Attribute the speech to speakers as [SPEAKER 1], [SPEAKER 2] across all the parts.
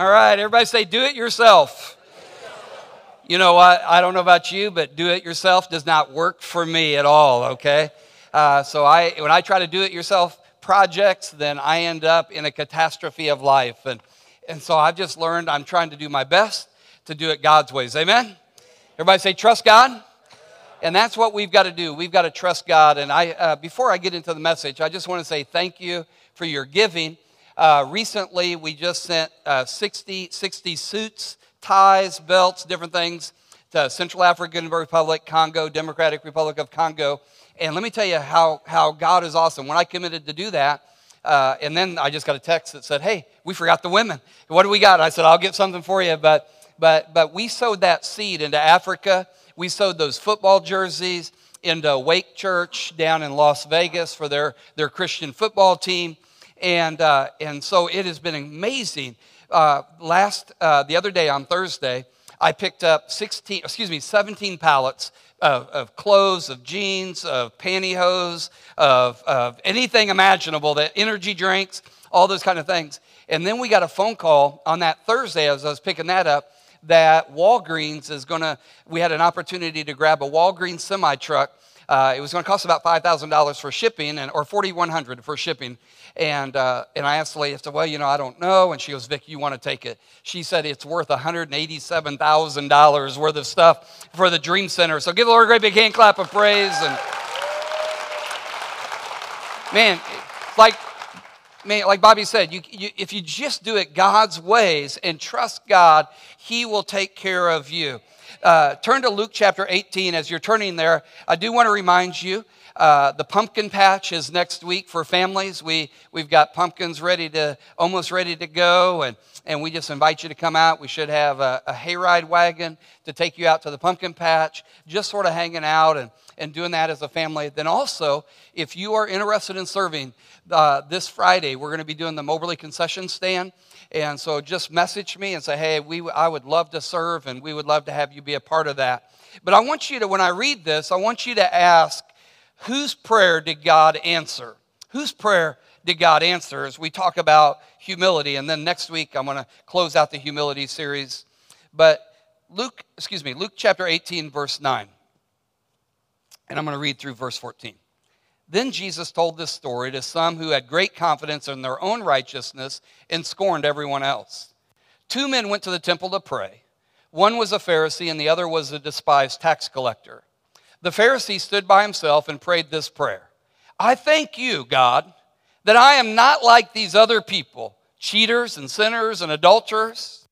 [SPEAKER 1] All right, everybody say, do it yourself. You know what? I don't know about you, but do it yourself does not work for me at all, okay? Uh, so I, when I try to do it yourself projects, then I end up in a catastrophe of life. And, and so I've just learned I'm trying to do my best to do it God's ways. Amen? Everybody say, trust God. And that's what we've got to do. We've got to trust God. And I, uh, before I get into the message, I just want to say thank you for your giving. Uh, recently, we just sent uh, 60, 60 suits, ties, belts, different things to Central African Republic, Congo, Democratic Republic of Congo. And let me tell you how, how God is awesome. When I committed to do that, uh, and then I just got a text that said, Hey, we forgot the women. What do we got? I said, I'll get something for you. But, but, but we sowed that seed into Africa. We sowed those football jerseys into Wake Church down in Las Vegas for their, their Christian football team. And, uh, and so it has been amazing. Uh, last, uh, the other day on Thursday, I picked up 16, excuse me, 17 pallets of, of clothes, of jeans, of pantyhose, of, of anything imaginable, that energy drinks, all those kind of things. And then we got a phone call on that Thursday as I was picking that up that Walgreens is going to, we had an opportunity to grab a Walgreens semi truck. Uh, it was going to cost about $5,000 for shipping and, or 4100 for shipping. And, uh, and I asked the lady, I said, well, you know, I don't know. And she goes, Vic, you want to take it? She said it's worth $187,000 worth of stuff for the Dream Center. So give the Lord a great big hand clap of praise. And man, like, man, like Bobby said, you, you, if you just do it God's ways and trust God, He will take care of you. Uh, turn to Luke chapter 18 as you're turning there. I do want to remind you uh, the pumpkin patch is next week for families. We, we've got pumpkins ready to, almost ready to go, and, and we just invite you to come out. We should have a, a hayride wagon to take you out to the pumpkin patch, just sort of hanging out and, and doing that as a family. Then also, if you are interested in serving, uh, this Friday we're going to be doing the Moberly concession stand. And so just message me and say, hey, we, I would love to serve and we would love to have you be a part of that. But I want you to, when I read this, I want you to ask, whose prayer did God answer? Whose prayer did God answer as we talk about humility? And then next week, I'm going to close out the humility series. But Luke, excuse me, Luke chapter 18, verse 9. And I'm going to read through verse 14. Then Jesus told this story to some who had great confidence in their own righteousness and scorned everyone else. Two men went to the temple to pray. One was a Pharisee and the other was a despised tax collector. The Pharisee stood by himself and prayed this prayer I thank you, God, that I am not like these other people, cheaters and sinners and adulterers.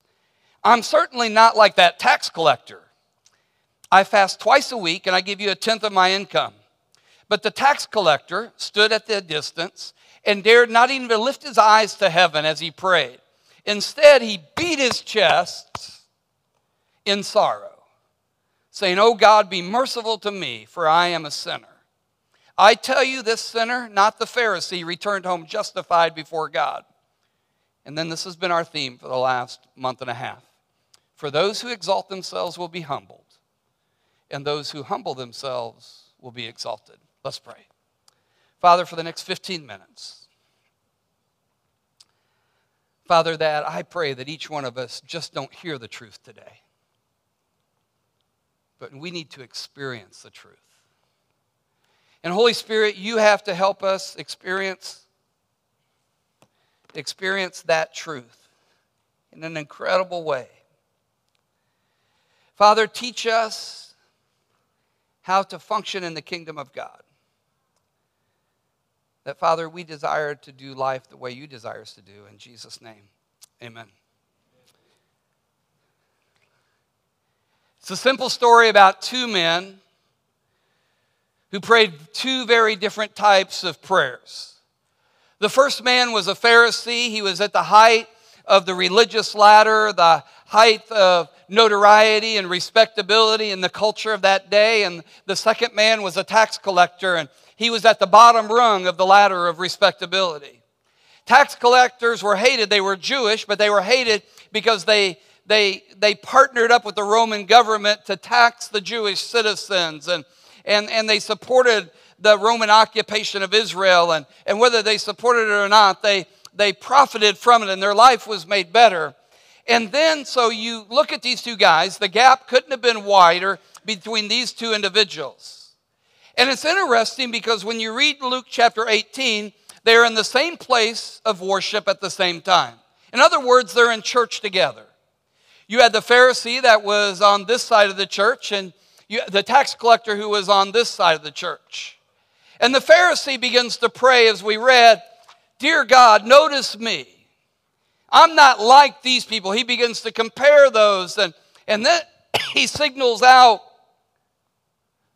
[SPEAKER 1] I'm certainly not like that tax collector. I fast twice a week and I give you a tenth of my income. But the tax collector stood at the distance and dared not even lift his eyes to heaven as he prayed. Instead, he beat his chest in sorrow saying, Oh God, be merciful to me, for I am a sinner. I tell you, this sinner, not the Pharisee, returned home justified before God. And then this has been our theme for the last month and a half. For those who exalt themselves will be humbled, and those who humble themselves will be exalted. Let's pray. Father, for the next 15 minutes, Father, that I pray that each one of us just don't hear the truth today but we need to experience the truth. And Holy Spirit, you have to help us experience experience that truth in an incredible way. Father, teach us how to function in the kingdom of God. That, Father, we desire to do life the way you desire us to do. In Jesus' name, amen. It's a simple story about two men who prayed two very different types of prayers. The first man was a Pharisee. He was at the height of the religious ladder, the height of notoriety and respectability in the culture of that day. And the second man was a tax collector, and he was at the bottom rung of the ladder of respectability. Tax collectors were hated. They were Jewish, but they were hated because they they, they partnered up with the Roman government to tax the Jewish citizens, and, and, and they supported the Roman occupation of Israel. And, and whether they supported it or not, they, they profited from it, and their life was made better. And then, so you look at these two guys, the gap couldn't have been wider between these two individuals. And it's interesting because when you read Luke chapter 18, they're in the same place of worship at the same time. In other words, they're in church together. You had the Pharisee that was on this side of the church, and you, the tax collector who was on this side of the church. And the Pharisee begins to pray as we read, Dear God, notice me. I'm not like these people. He begins to compare those, and, and then he signals out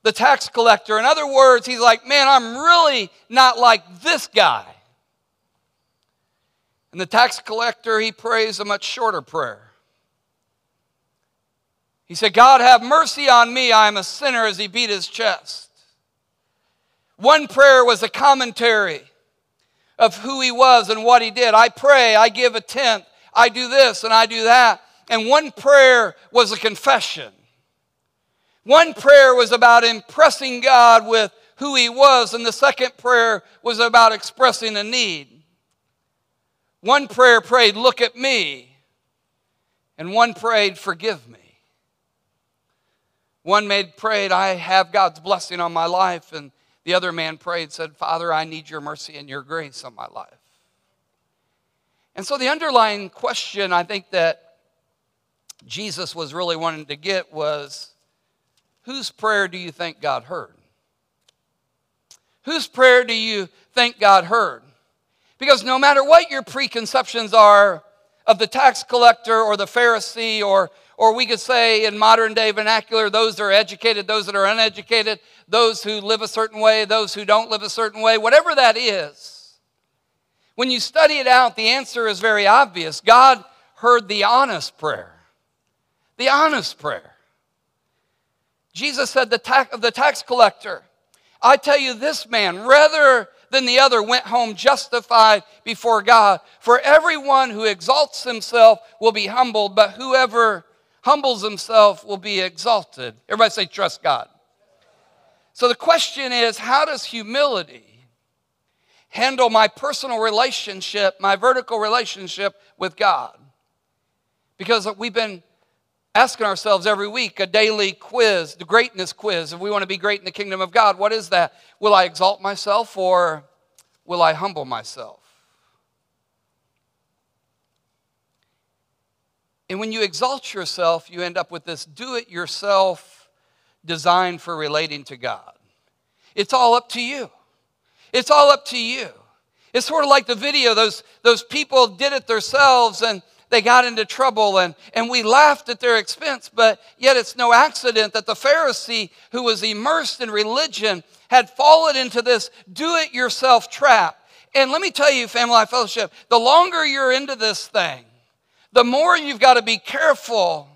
[SPEAKER 1] the tax collector. In other words, he's like, Man, I'm really not like this guy. And the tax collector, he prays a much shorter prayer. He said, God, have mercy on me. I am a sinner, as he beat his chest. One prayer was a commentary of who he was and what he did. I pray, I give a tenth, I do this and I do that. And one prayer was a confession. One prayer was about impressing God with who he was, and the second prayer was about expressing a need. One prayer prayed, Look at me. And one prayed, Forgive me. One man prayed, I have God's blessing on my life. And the other man prayed, said, Father, I need your mercy and your grace on my life. And so the underlying question I think that Jesus was really wanting to get was whose prayer do you think God heard? Whose prayer do you think God heard? Because no matter what your preconceptions are of the tax collector or the Pharisee or or we could say in modern day vernacular, those that are educated, those that are uneducated, those who live a certain way, those who don't live a certain way, whatever that is. When you study it out, the answer is very obvious. God heard the honest prayer. The honest prayer. Jesus said the tax, the tax collector, I tell you, this man, rather than the other, went home justified before God. For everyone who exalts himself will be humbled, but whoever humbles himself will be exalted. Everybody say, trust God. So the question is how does humility handle my personal relationship, my vertical relationship with God? Because we've been asking ourselves every week a daily quiz, the greatness quiz. If we want to be great in the kingdom of God, what is that? Will I exalt myself or will I humble myself? And when you exalt yourself, you end up with this do it yourself design for relating to God. It's all up to you. It's all up to you. It's sort of like the video, those, those people did it themselves and they got into trouble and, and we laughed at their expense, but yet it's no accident that the Pharisee who was immersed in religion had fallen into this do it yourself trap. And let me tell you, Family Life Fellowship, the longer you're into this thing, the more you've got to be careful.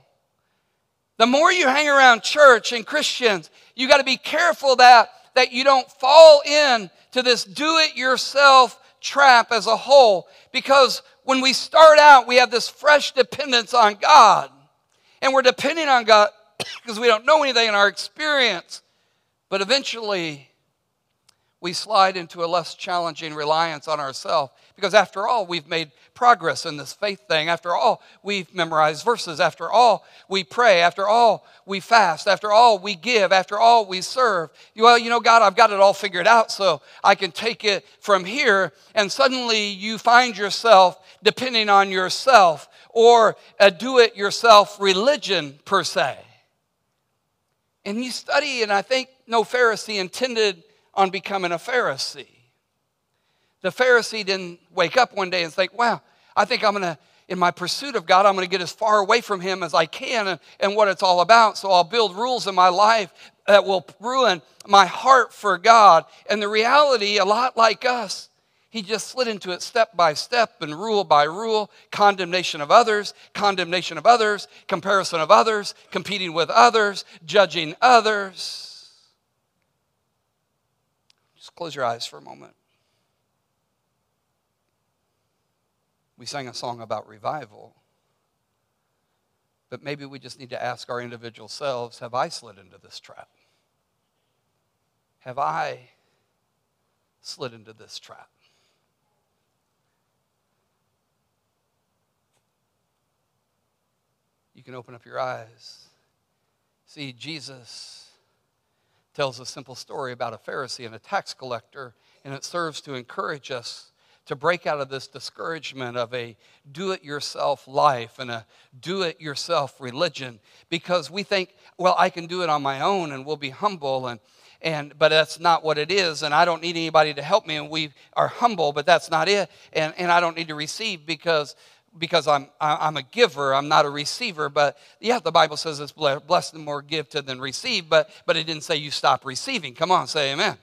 [SPEAKER 1] The more you hang around church and Christians, you got to be careful that, that you don't fall in to this do it yourself trap as a whole. Because when we start out, we have this fresh dependence on God. And we're depending on God because we don't know anything in our experience. But eventually, we slide into a less challenging reliance on ourselves. Because after all, we've made progress in this faith thing. After all, we've memorized verses. After all, we pray. After all, we fast. After all, we give. After all, we serve. Well, you know, God, I've got it all figured out, so I can take it from here. And suddenly you find yourself depending on yourself or a do it yourself religion, per se. And you study, and I think no Pharisee intended on becoming a Pharisee. The Pharisee didn't wake up one day and think, wow, I think I'm going to, in my pursuit of God, I'm going to get as far away from Him as I can and, and what it's all about. So I'll build rules in my life that will ruin my heart for God. And the reality, a lot like us, he just slid into it step by step and rule by rule condemnation of others, condemnation of others, comparison of others, competing with others, judging others. Just close your eyes for a moment. We sang a song about revival. But maybe we just need to ask our individual selves have I slid into this trap? Have I slid into this trap? You can open up your eyes. See, Jesus tells a simple story about a Pharisee and a tax collector, and it serves to encourage us to break out of this discouragement of a do it yourself life and a do it yourself religion because we think, well, I can do it on my own and we'll be humble and and but that's not what it is and i don't need anybody to help me and we are humble but that's not it and, and i don't need to receive because because I'm, I'm a giver, I'm not a receiver. But yeah, the Bible says it's blessed and more give to than receive, but, but it didn't say you stop receiving. Come on, say amen.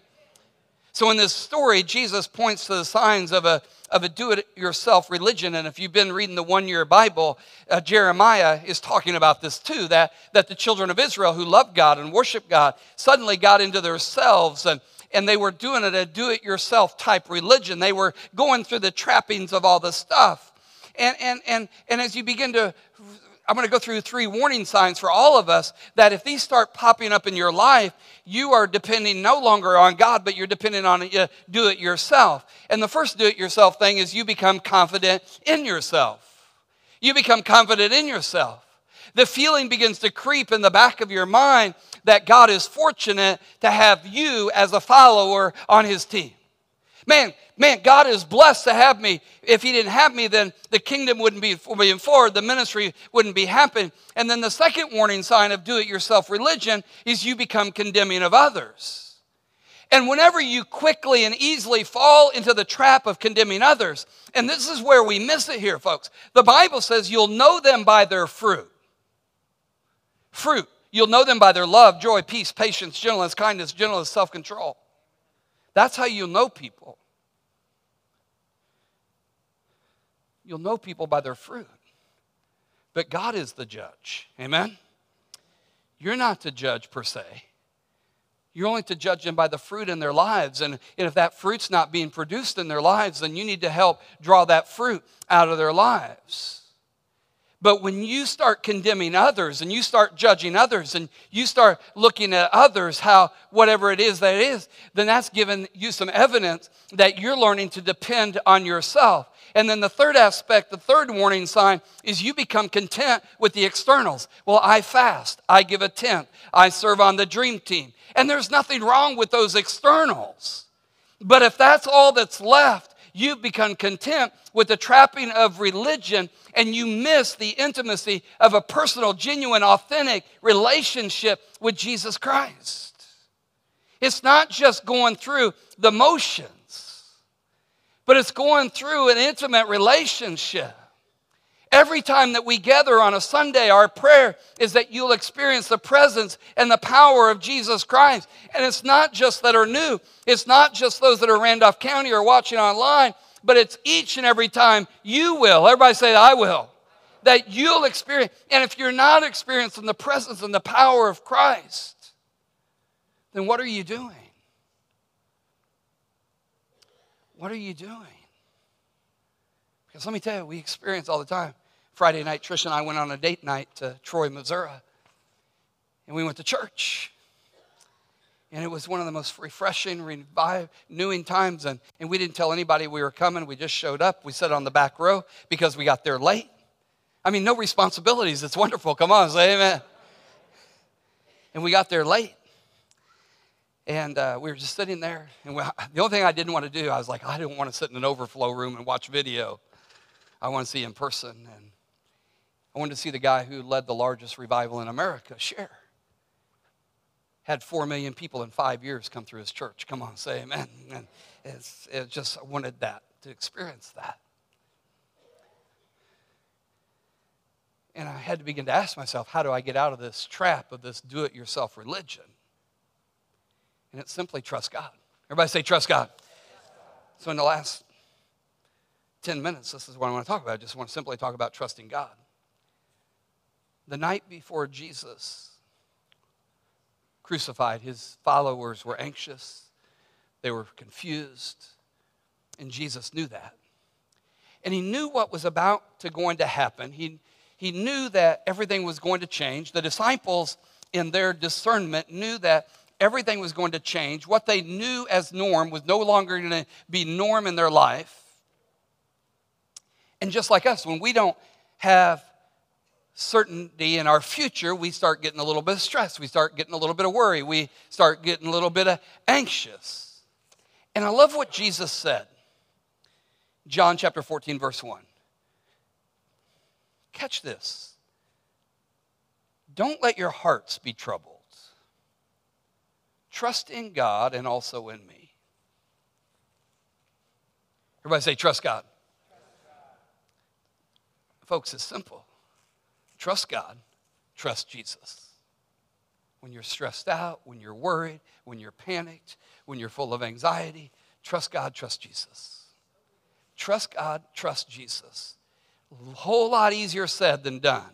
[SPEAKER 1] So in this story, Jesus points to the signs of a, of a do it yourself religion. And if you've been reading the one year Bible, uh, Jeremiah is talking about this too that, that the children of Israel who loved God and worshiped God suddenly got into themselves and, and they were doing it a do it yourself type religion. They were going through the trappings of all the stuff. And, and, and, and as you begin to, I'm going to go through three warning signs for all of us that if these start popping up in your life, you are depending no longer on God, but you're depending on it, uh, do it yourself. And the first do it yourself thing is you become confident in yourself. You become confident in yourself. The feeling begins to creep in the back of your mind that God is fortunate to have you as a follower on his team. Man, man, God is blessed to have me. If He didn't have me, then the kingdom wouldn't be moving forward, the ministry wouldn't be happening. And then the second warning sign of do it yourself religion is you become condemning of others. And whenever you quickly and easily fall into the trap of condemning others, and this is where we miss it here, folks, the Bible says you'll know them by their fruit. Fruit. You'll know them by their love, joy, peace, patience, gentleness, kindness, gentleness, self control. That's how you'll know people. You'll know people by their fruit. But God is the judge. Amen? You're not to judge per se. You're only to judge them by the fruit in their lives. And if that fruit's not being produced in their lives, then you need to help draw that fruit out of their lives. But when you start condemning others and you start judging others and you start looking at others, how whatever it is that it is, then that's giving you some evidence that you're learning to depend on yourself. And then the third aspect, the third warning sign, is you become content with the externals. Well, I fast, I give a tenth, I serve on the dream team. And there's nothing wrong with those externals. But if that's all that's left, you become content with the trapping of religion and you miss the intimacy of a personal, genuine, authentic relationship with Jesus Christ. It's not just going through the motions, but it's going through an intimate relationship. Every time that we gather on a Sunday, our prayer is that you'll experience the presence and the power of Jesus Christ. And it's not just that are new, it's not just those that are Randolph County or watching online, but it's each and every time you will. Everybody say, I will. That you'll experience. And if you're not experiencing the presence and the power of Christ, then what are you doing? What are you doing? Because let me tell you, we experience all the time. Friday night, Trish and I went on a date night to Troy, Missouri. And we went to church. And it was one of the most refreshing, renewing times. And, and we didn't tell anybody we were coming. We just showed up. We sat on the back row because we got there late. I mean, no responsibilities. It's wonderful. Come on, say amen. And we got there late. And uh, we were just sitting there. And we, the only thing I didn't want to do, I was like, I didn't want to sit in an overflow room and watch video. I want to see in person. And I wanted to see the guy who led the largest revival in America share. Had four million people in five years come through his church. Come on, say amen. And it's, it just I wanted that to experience that. And I had to begin to ask myself, how do I get out of this trap of this do it yourself religion? And it's simply trust God. Everybody say, trust God. So, in the last 10 minutes, this is what I want to talk about. I just want to simply talk about trusting God. The night before Jesus crucified, his followers were anxious, they were confused, and Jesus knew that. And he knew what was about to going to happen. He, he knew that everything was going to change. The disciples, in their discernment, knew that everything was going to change. What they knew as norm was no longer going to be norm in their life. And just like us, when we don't have certainty in our future, we start getting a little bit of stress. We start getting a little bit of worry. We start getting a little bit of anxious. And I love what Jesus said. John chapter 14, verse 1. Catch this. Don't let your hearts be troubled. Trust in God and also in me. Everybody say, trust God. Folks, it's simple. Trust God, trust Jesus. When you're stressed out, when you're worried, when you're panicked, when you're full of anxiety, trust God, trust Jesus. Trust God, trust Jesus. A whole lot easier said than done.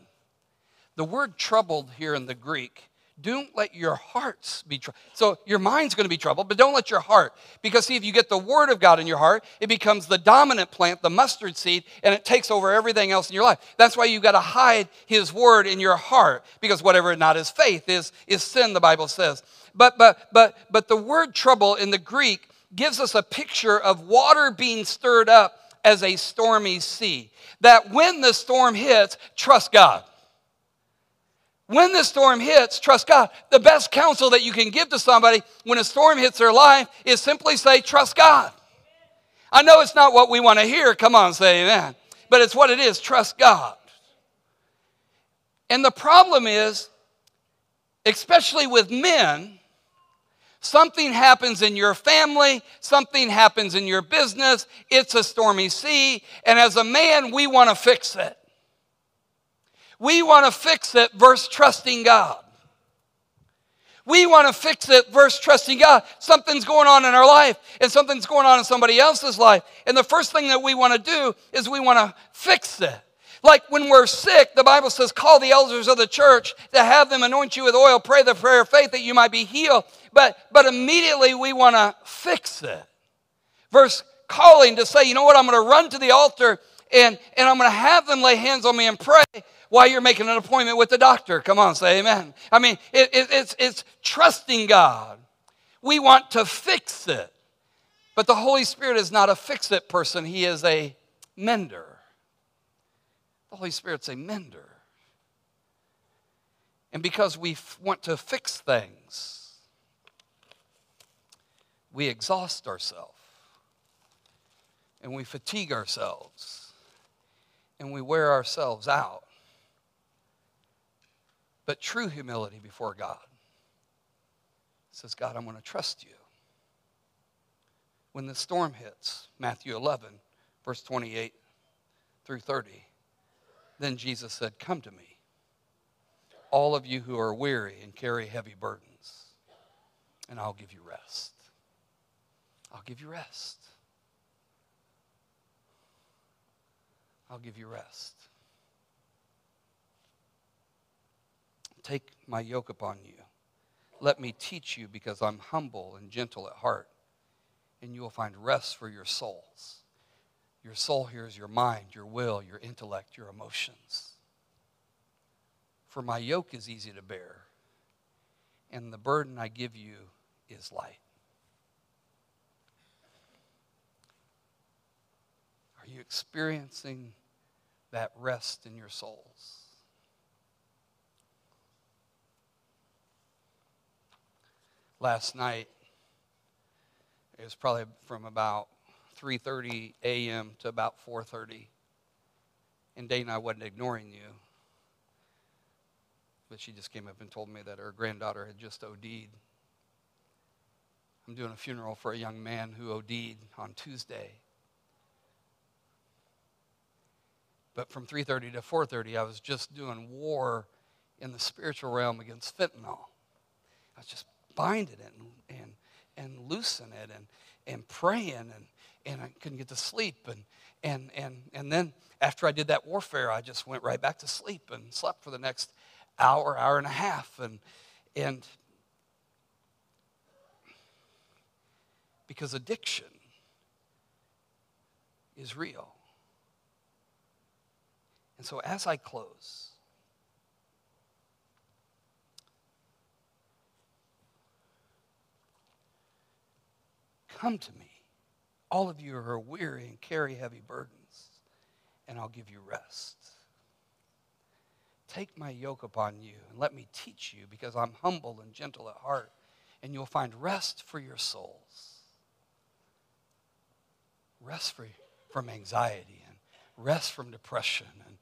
[SPEAKER 1] The word troubled here in the Greek don't let your hearts be troubled. So your mind's going to be troubled, but don't let your heart. Because see, if you get the word of God in your heart, it becomes the dominant plant, the mustard seed, and it takes over everything else in your life. That's why you've got to hide his word in your heart, because whatever not is faith is, is sin, the Bible says. But but but but the word trouble in the Greek gives us a picture of water being stirred up as a stormy sea. That when the storm hits, trust God. When the storm hits, trust God. The best counsel that you can give to somebody when a storm hits their life is simply say, trust God. I know it's not what we want to hear. Come on, say amen. But it's what it is. Trust God. And the problem is, especially with men, something happens in your family, something happens in your business, it's a stormy sea, and as a man, we want to fix it. We want to fix it versus trusting God. We want to fix it versus trusting God. Something's going on in our life and something's going on in somebody else's life. And the first thing that we want to do is we want to fix it. Like when we're sick, the Bible says, call the elders of the church to have them anoint you with oil, pray the prayer of faith that you might be healed. But, but immediately we want to fix it. Verse calling to say, you know what, I'm going to run to the altar and, and I'm going to have them lay hands on me and pray while you're making an appointment with the doctor. Come on, say amen. I mean, it, it, it's, it's trusting God. We want to fix it. But the Holy Spirit is not a fix it person, He is a mender. The Holy Spirit's a mender. And because we f- want to fix things, we exhaust ourselves and we fatigue ourselves and we wear ourselves out but true humility before God says, God, I'm going to trust you. When the storm hits, Matthew 11, verse 28 through 30, then Jesus said, Come to me, all of you who are weary and carry heavy burdens, and I'll give you rest. I'll give you rest. I'll give you rest. Take my yoke upon you. Let me teach you because I'm humble and gentle at heart, and you will find rest for your souls. Your soul here is your mind, your will, your intellect, your emotions. For my yoke is easy to bear, and the burden I give you is light. Are you experiencing that rest in your souls? last night. It was probably from about 3:30 a.m. to about 4:30. And Dana, I wasn't ignoring you, but she just came up and told me that her granddaughter had just OD'd. I'm doing a funeral for a young man who OD'd on Tuesday. But from 3:30 to 4:30, I was just doing war in the spiritual realm against fentanyl. I was just binding it and, and, and loosen it and, and praying and, and I couldn't get to sleep. And, and, and, and then after I did that warfare, I just went right back to sleep and slept for the next hour, hour and a half. And, and because addiction is real. And so as I close, Come to me, all of you who are weary and carry heavy burdens, and I'll give you rest. Take my yoke upon you and let me teach you, because I'm humble and gentle at heart, and you'll find rest for your souls. Rest for, from anxiety and rest from depression and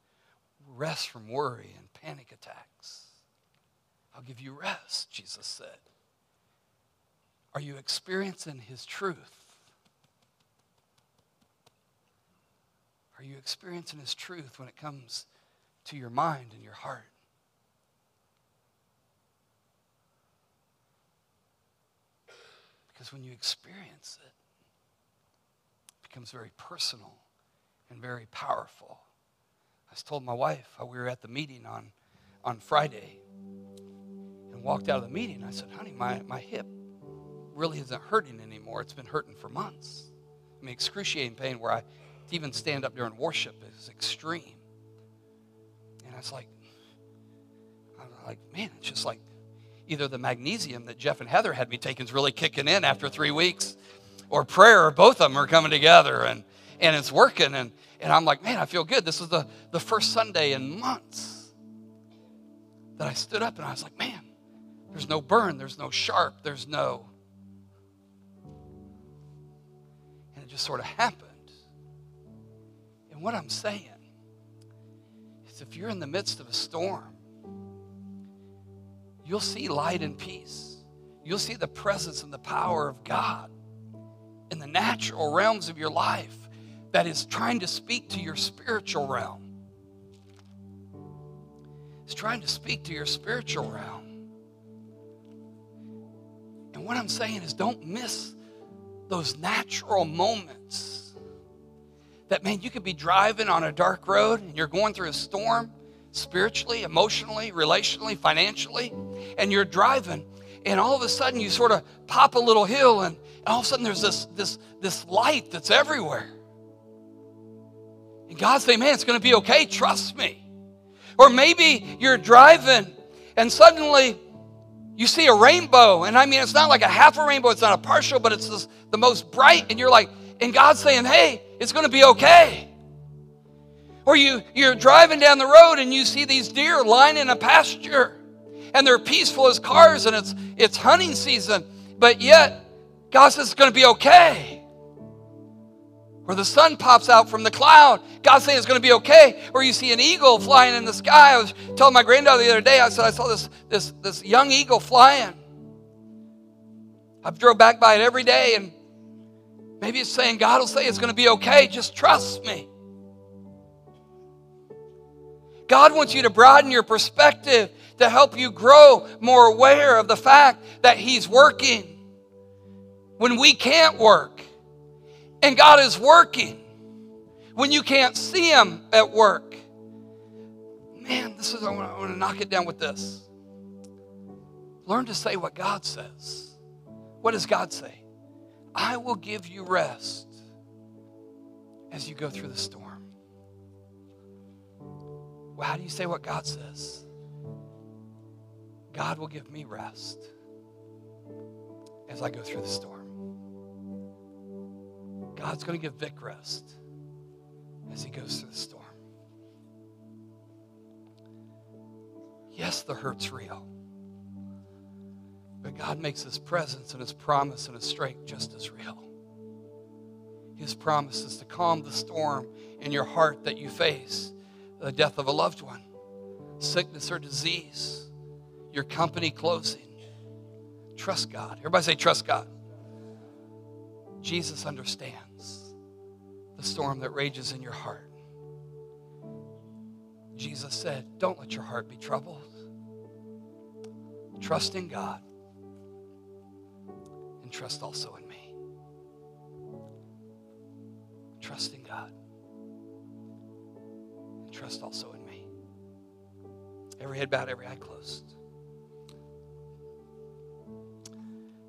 [SPEAKER 1] rest from worry and panic attacks. I'll give you rest, Jesus said. Are you experiencing his truth? Are you experiencing his truth when it comes to your mind and your heart? Because when you experience it, it becomes very personal and very powerful. I just told my wife how we were at the meeting on, on Friday and walked out of the meeting. I said, honey, my, my hip really isn't hurting anymore. It's been hurting for months. I mean, excruciating pain where I even stand up during worship is extreme. And I was like, I'm like, man, it's just like either the magnesium that Jeff and Heather had me taking is really kicking in after three weeks, or prayer, or both of them are coming together and, and it's working. And, and I'm like, man, I feel good. This is the, the first Sunday in months that I stood up and I was like, man, there's no burn, there's no sharp, there's no. And it just sort of happened. And what I'm saying is if you're in the midst of a storm, you'll see light and peace. You'll see the presence and the power of God in the natural realms of your life that is trying to speak to your spiritual realm. It's trying to speak to your spiritual realm. And what I'm saying is don't miss those natural moments that, man, you could be driving on a dark road and you're going through a storm spiritually, emotionally, relationally, financially, and you're driving, and all of a sudden you sort of pop a little hill, and, all of a sudden there's this, this, this light that's everywhere. And God's saying, man, it's going to be okay, trust me. Or maybe you're driving and suddenly you see a rainbow. And I mean, it's not like a half a rainbow, it's not a partial, but it's the most bright. And you're like, and God's saying, hey, it's going to be okay. Or you, you're driving down the road and you see these deer lying in a pasture and they're peaceful as cars and it's, it's hunting season, but yet God says it's going to be okay. Or the sun pops out from the cloud. God saying it's going to be okay. Or you see an eagle flying in the sky. I was telling my granddaughter the other day, I said, I saw this, this, this young eagle flying. I drove back by it every day and Maybe it's saying, God will say it's going to be okay, just trust me. God wants you to broaden your perspective to help you grow more aware of the fact that He's working when we can't work. And God is working when you can't see Him at work. Man, this is, I want, to, knock it down with this. Learn to say what God says. What does God say? I will give you rest as you go through the storm. Well, how do you say what God says? God will give me rest as I go through the storm. God's going to give Vic rest as he goes through the storm. Yes, the hurt's real. But God makes His presence and His promise and His strength just as real. His promise is to calm the storm in your heart that you face the death of a loved one, sickness or disease, your company closing. Trust God. Everybody say, Trust God. Jesus understands the storm that rages in your heart. Jesus said, Don't let your heart be troubled. Trust in God and trust also in me. Trust in God. And trust also in me. Every head bowed, every eye closed.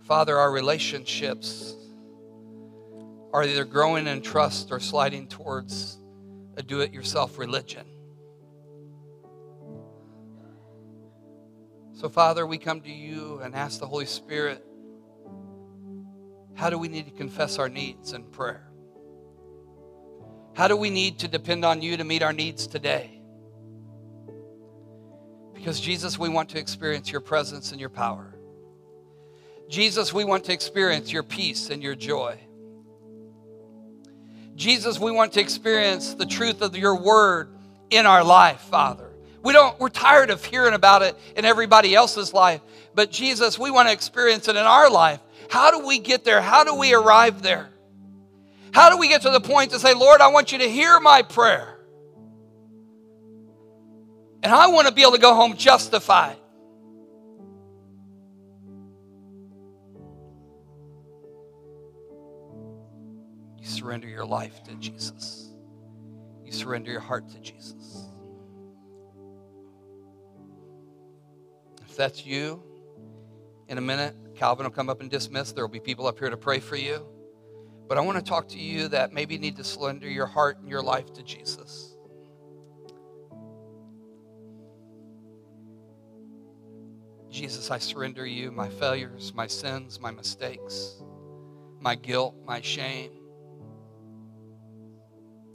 [SPEAKER 1] Father, our relationships are either growing in trust or sliding towards a do it yourself religion. So, Father, we come to you and ask the Holy Spirit how do we need to confess our needs in prayer? How do we need to depend on you to meet our needs today? Because, Jesus, we want to experience your presence and your power. Jesus, we want to experience your peace and your joy. Jesus, we want to experience the truth of your word in our life, Father. We don't, we're tired of hearing about it in everybody else's life. But Jesus, we want to experience it in our life. How do we get there? How do we arrive there? How do we get to the point to say, Lord, I want you to hear my prayer? And I want to be able to go home justified. Surrender your life to Jesus. You surrender your heart to Jesus. If that's you, in a minute, Calvin will come up and dismiss. There will be people up here to pray for you. But I want to talk to you that maybe need to surrender your heart and your life to Jesus. Jesus, I surrender you my failures, my sins, my mistakes, my guilt, my shame.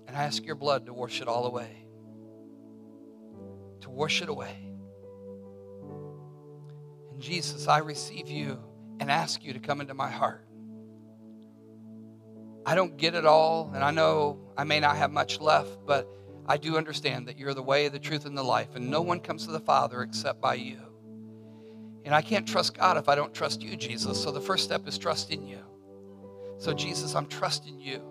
[SPEAKER 1] And I ask your blood to wash it all away. To wash it away. And Jesus, I receive you and ask you to come into my heart. I don't get it all, and I know I may not have much left, but I do understand that you're the way, the truth, and the life, and no one comes to the Father except by you. And I can't trust God if I don't trust you, Jesus. So the first step is trusting you. So, Jesus, I'm trusting you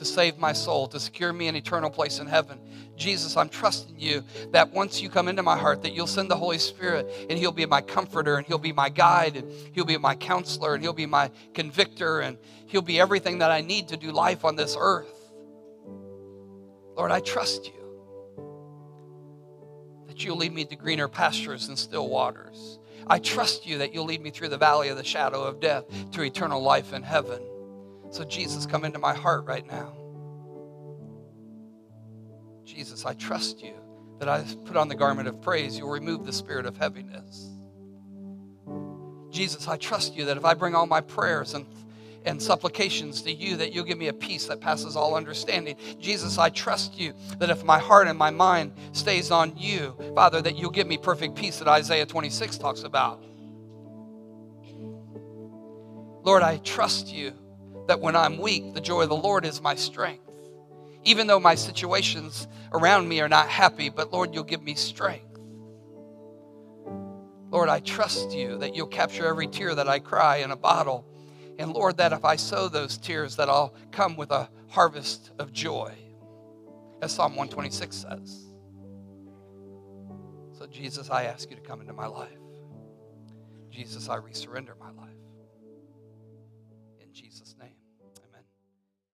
[SPEAKER 1] to save my soul, to secure me an eternal place in heaven. Jesus, I'm trusting you that once you come into my heart, that you'll send the Holy Spirit and he'll be my comforter and he'll be my guide and he'll be my counselor and he'll be my convictor and he'll be everything that I need to do life on this earth. Lord, I trust you that you'll lead me to greener pastures and still waters. I trust you that you'll lead me through the valley of the shadow of death to eternal life in heaven. So, Jesus, come into my heart right now. Jesus, I trust you that I put on the garment of praise, you'll remove the spirit of heaviness. Jesus, I trust you that if I bring all my prayers and and supplications to you that you'll give me a peace that passes all understanding. Jesus, I trust you that if my heart and my mind stays on you, Father, that you'll give me perfect peace that Isaiah 26 talks about. Lord, I trust you that when I'm weak, the joy of the Lord is my strength. Even though my situations around me are not happy, but Lord, you'll give me strength. Lord, I trust you that you'll capture every tear that I cry in a bottle. And Lord, that if I sow those tears, that I'll come with a harvest of joy, as Psalm 126 says. So, Jesus, I ask you to come into my life. Jesus, I resurrender my life.